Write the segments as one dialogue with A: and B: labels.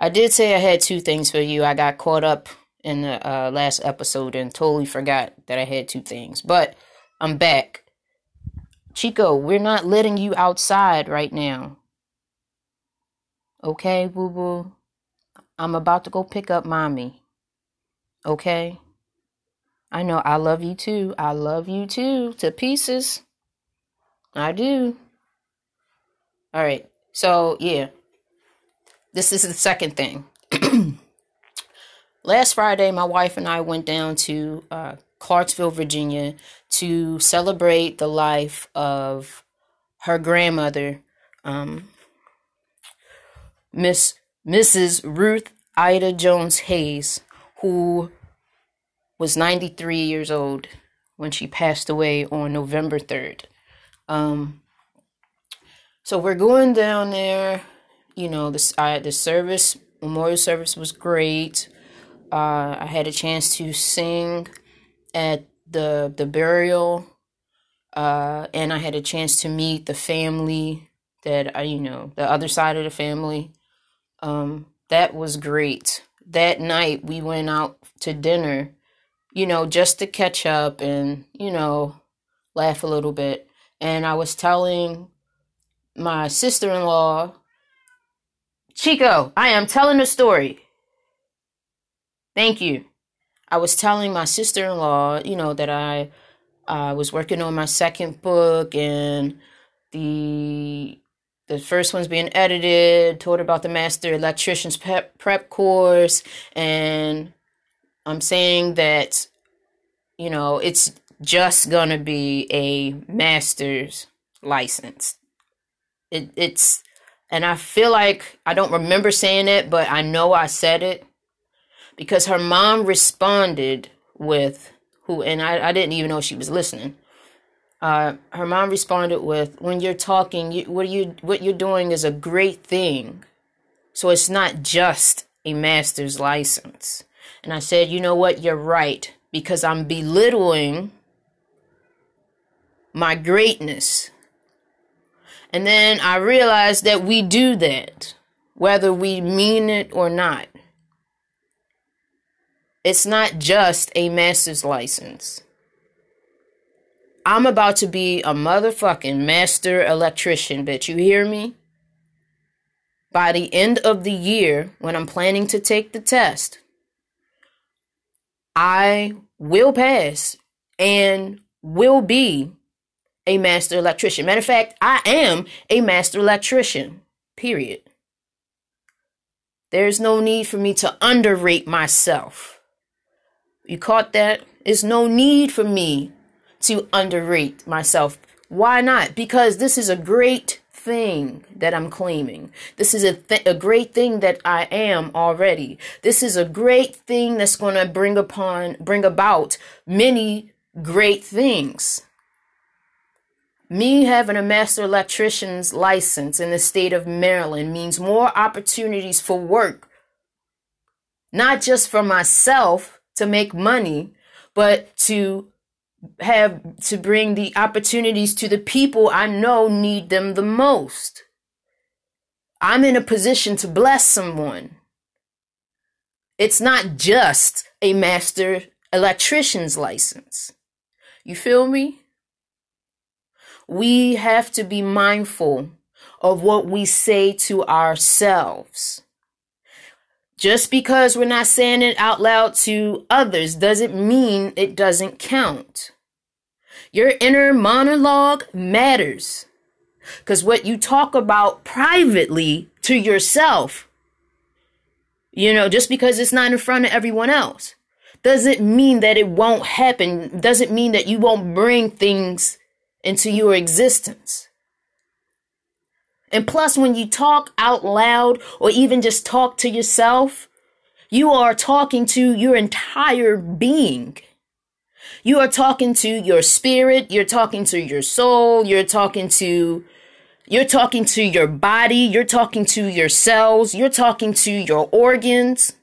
A: I did say I had two things for you. I got caught up in the uh, last episode and totally forgot that I had two things. But I'm back. Chico, we're not letting you outside right now. Okay, boo boo? I'm about to go pick up mommy. Okay? I know I love you too. I love you too to pieces. I do. All right. So, yeah. This is the second thing. Last Friday, my wife and I went down to uh, Clarksville, Virginia to celebrate the life of her grandmother, um, Miss Mrs. Ruth Ida Jones Hayes, who was 93 years old when she passed away on November 3rd. Um, so we're going down there. You know, this I, the service, memorial service was great. Uh, I had a chance to sing at the the burial, uh, and I had a chance to meet the family that I, you know, the other side of the family. Um, that was great. That night we went out to dinner you know, just to catch up and, you know, laugh a little bit. And I was telling my sister in law, Chico, I am telling a story. Thank you. I was telling my sister in law, you know, that I uh, was working on my second book and the the first one's being edited, told her about the master electrician's prep, prep course, and I'm saying that, you know, it's just gonna be a master's license. It, it's, and I feel like I don't remember saying it, but I know I said it because her mom responded with who, and I, I didn't even know she was listening. Uh, her mom responded with, "When you're talking, you, what you what you're doing is a great thing. So it's not just a master's license." And I said, you know what? You're right. Because I'm belittling my greatness. And then I realized that we do that, whether we mean it or not. It's not just a master's license. I'm about to be a motherfucking master electrician, bitch. You hear me? By the end of the year, when I'm planning to take the test, I will pass and will be a master electrician. Matter of fact, I am a master electrician, period. There's no need for me to underrate myself. You caught that? There's no need for me to underrate myself. Why not? Because this is a great thing that I'm claiming. This is a, th- a great thing that I am already. This is a great thing that's going to bring upon, bring about many great things. Me having a master electrician's license in the state of Maryland means more opportunities for work, not just for myself to make money, but to have to bring the opportunities to the people I know need them the most. I'm in a position to bless someone. It's not just a master electrician's license. You feel me? We have to be mindful of what we say to ourselves. Just because we're not saying it out loud to others doesn't mean it doesn't count. Your inner monologue matters. Because what you talk about privately to yourself, you know, just because it's not in front of everyone else, doesn't mean that it won't happen, doesn't mean that you won't bring things into your existence. And plus, when you talk out loud or even just talk to yourself, you are talking to your entire being. You are talking to your spirit, you're talking to your soul, you're talking to you're talking to your body, you're talking to your cells, you're talking to your organs.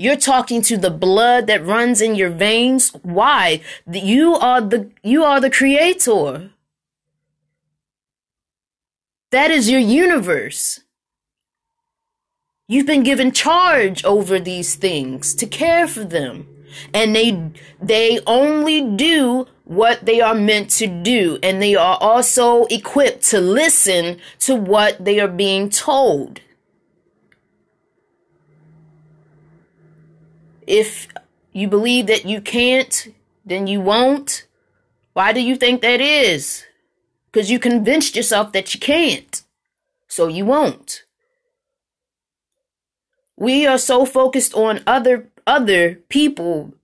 A: You're talking to the blood that runs in your veins. Why? You are the you are the creator. That is your universe. You've been given charge over these things to care for them. And they they only do what they are meant to do and they are also equipped to listen to what they are being told. If you believe that you can't, then you won't. Why do you think that is? Because you convinced yourself that you can't. So you won't. We are so focused on other other people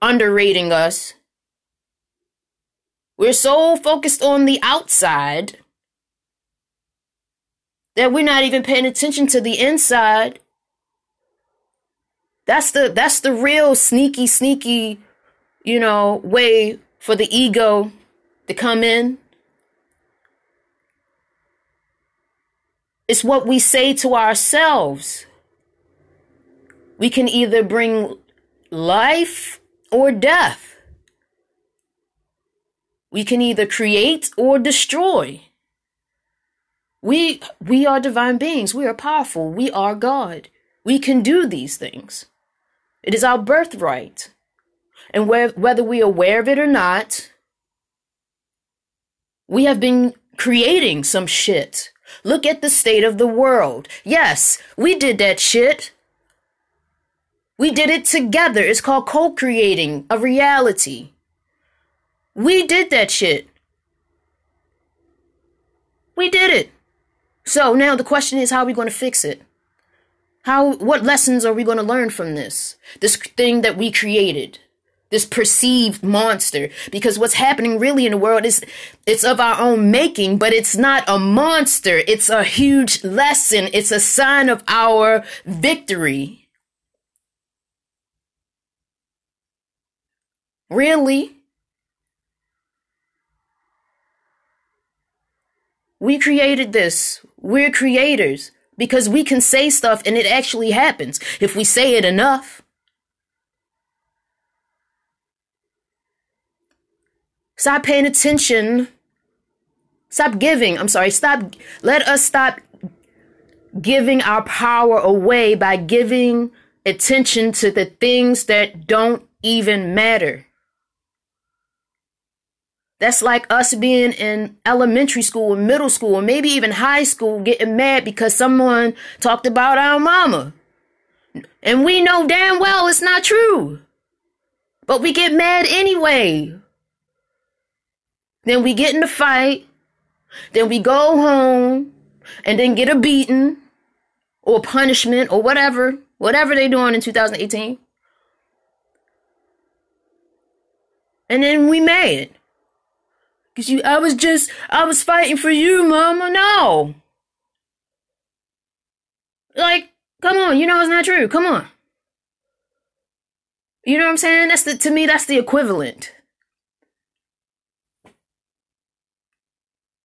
A: underrating us. We're so focused on the outside that we're not even paying attention to the inside. That's the that's the real sneaky sneaky, you know, way for the ego to come in. It's what we say to ourselves. We can either bring life or death. We can either create or destroy. We we are divine beings. We are powerful. We are God. We can do these things. It is our birthright. And whether we are aware of it or not, we have been creating some shit. Look at the state of the world. Yes, we did that shit. We did it together. It's called co creating a reality. We did that shit. We did it. So now the question is how are we going to fix it? How what lessons are we going to learn from this? This thing that we created. This perceived monster because what's happening really in the world is it's of our own making, but it's not a monster. It's a huge lesson. It's a sign of our victory. Really? We created this. We're creators because we can say stuff and it actually happens if we say it enough. Stop paying attention. Stop giving. I'm sorry. Stop. Let us stop giving our power away by giving attention to the things that don't even matter. That's like us being in elementary school, or middle school, or maybe even high school, getting mad because someone talked about our mama. And we know damn well it's not true. But we get mad anyway. Then we get in the fight. Then we go home and then get a beating or punishment or whatever, whatever they're doing in 2018. And then we mad. Cause you, I was just, I was fighting for you, mama. No. Like, come on, you know it's not true. Come on. You know what I'm saying? That's the, to me, that's the equivalent.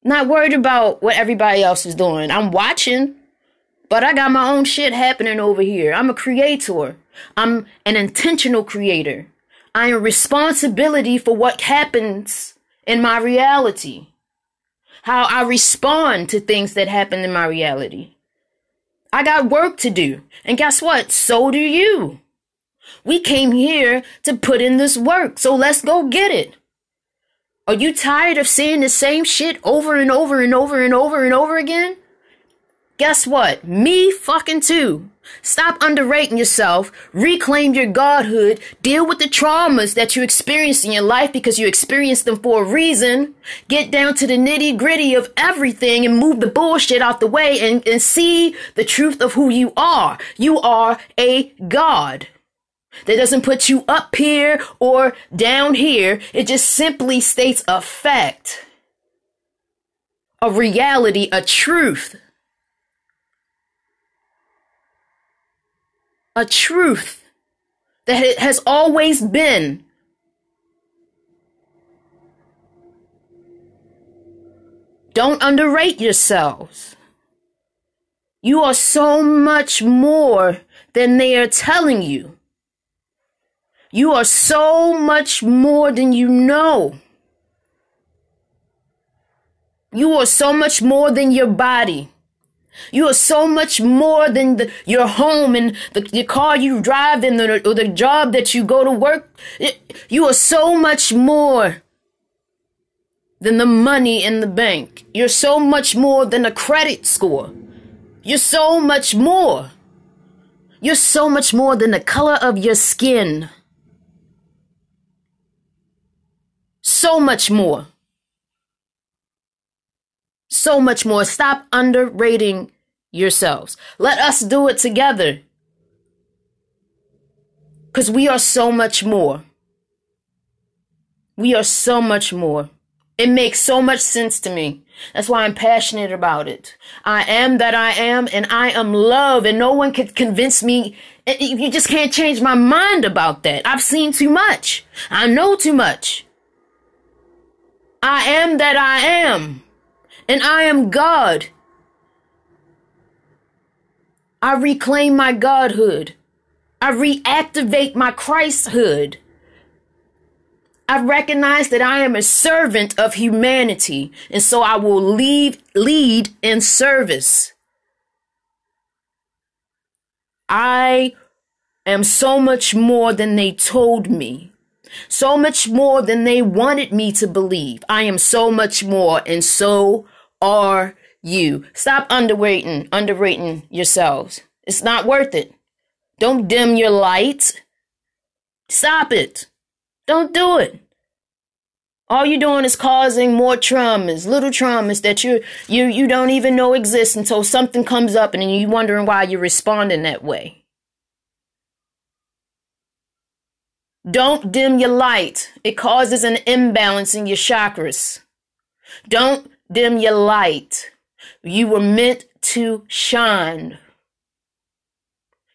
A: Not worried about what everybody else is doing. I'm watching, but I got my own shit happening over here. I'm a creator. I'm an intentional creator. I am responsibility for what happens in my reality, how I respond to things that happen in my reality. I got work to do. And guess what? So do you. We came here to put in this work, so let's go get it. Are you tired of seeing the same shit over and over and over and over and over again? Guess what? Me fucking too. Stop underrating yourself. Reclaim your godhood. Deal with the traumas that you experienced in your life because you experienced them for a reason. Get down to the nitty gritty of everything and move the bullshit out the way and, and see the truth of who you are. You are a God. That doesn't put you up here or down here. It just simply states a fact, a reality, a truth. A truth that it has always been. Don't underrate yourselves. You are so much more than they are telling you. You are so much more than you know. You are so much more than your body. You are so much more than the, your home and the, the car you drive and the, or the job that you go to work. You are so much more than the money in the bank. You're so much more than a credit score. You're so much more. You're so much more than the color of your skin. So much more. So much more. Stop underrating yourselves. Let us do it together. Because we are so much more. We are so much more. It makes so much sense to me. That's why I'm passionate about it. I am that I am and I am love and no one can convince me. Eh, you just can't change my mind about that. I've seen too much. I know too much. I am that I am and I am God. I reclaim my godhood. I reactivate my Christhood. I recognize that I am a servant of humanity, and so I will lead, lead in service. I am so much more than they told me, so much more than they wanted me to believe. I am so much more, and so are you. Stop underrating, underrating yourselves. It's not worth it. Don't dim your light. Stop it. Don't do it. All you're doing is causing more traumas, little traumas that you you you don't even know exist until something comes up and you're wondering why you're responding that way. Don't dim your light. It causes an imbalance in your chakras. Don't dim your light. You were meant to shine.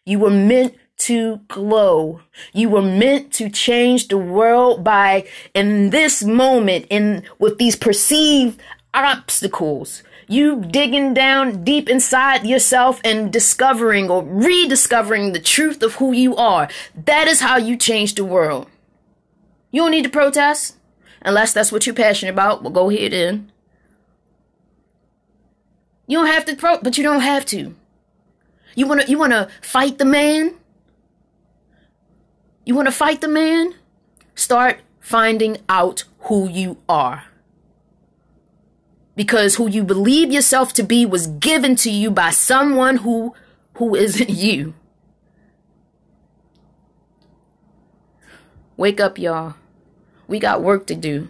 A: You were meant to glow. You were meant to change the world by, in this moment, in with these perceived obstacles, you digging down deep inside yourself and discovering or rediscovering the truth of who you are. That is how you change the world. You don't need to protest unless that's what you're passionate about. Well, go ahead and. You don't have to pro, but you don't have to. You wanna you wanna fight the man? You want to fight the man? Start finding out who you are. Because who you believe yourself to be was given to you by someone who who isn't you. Wake up, y'all. We got work to do.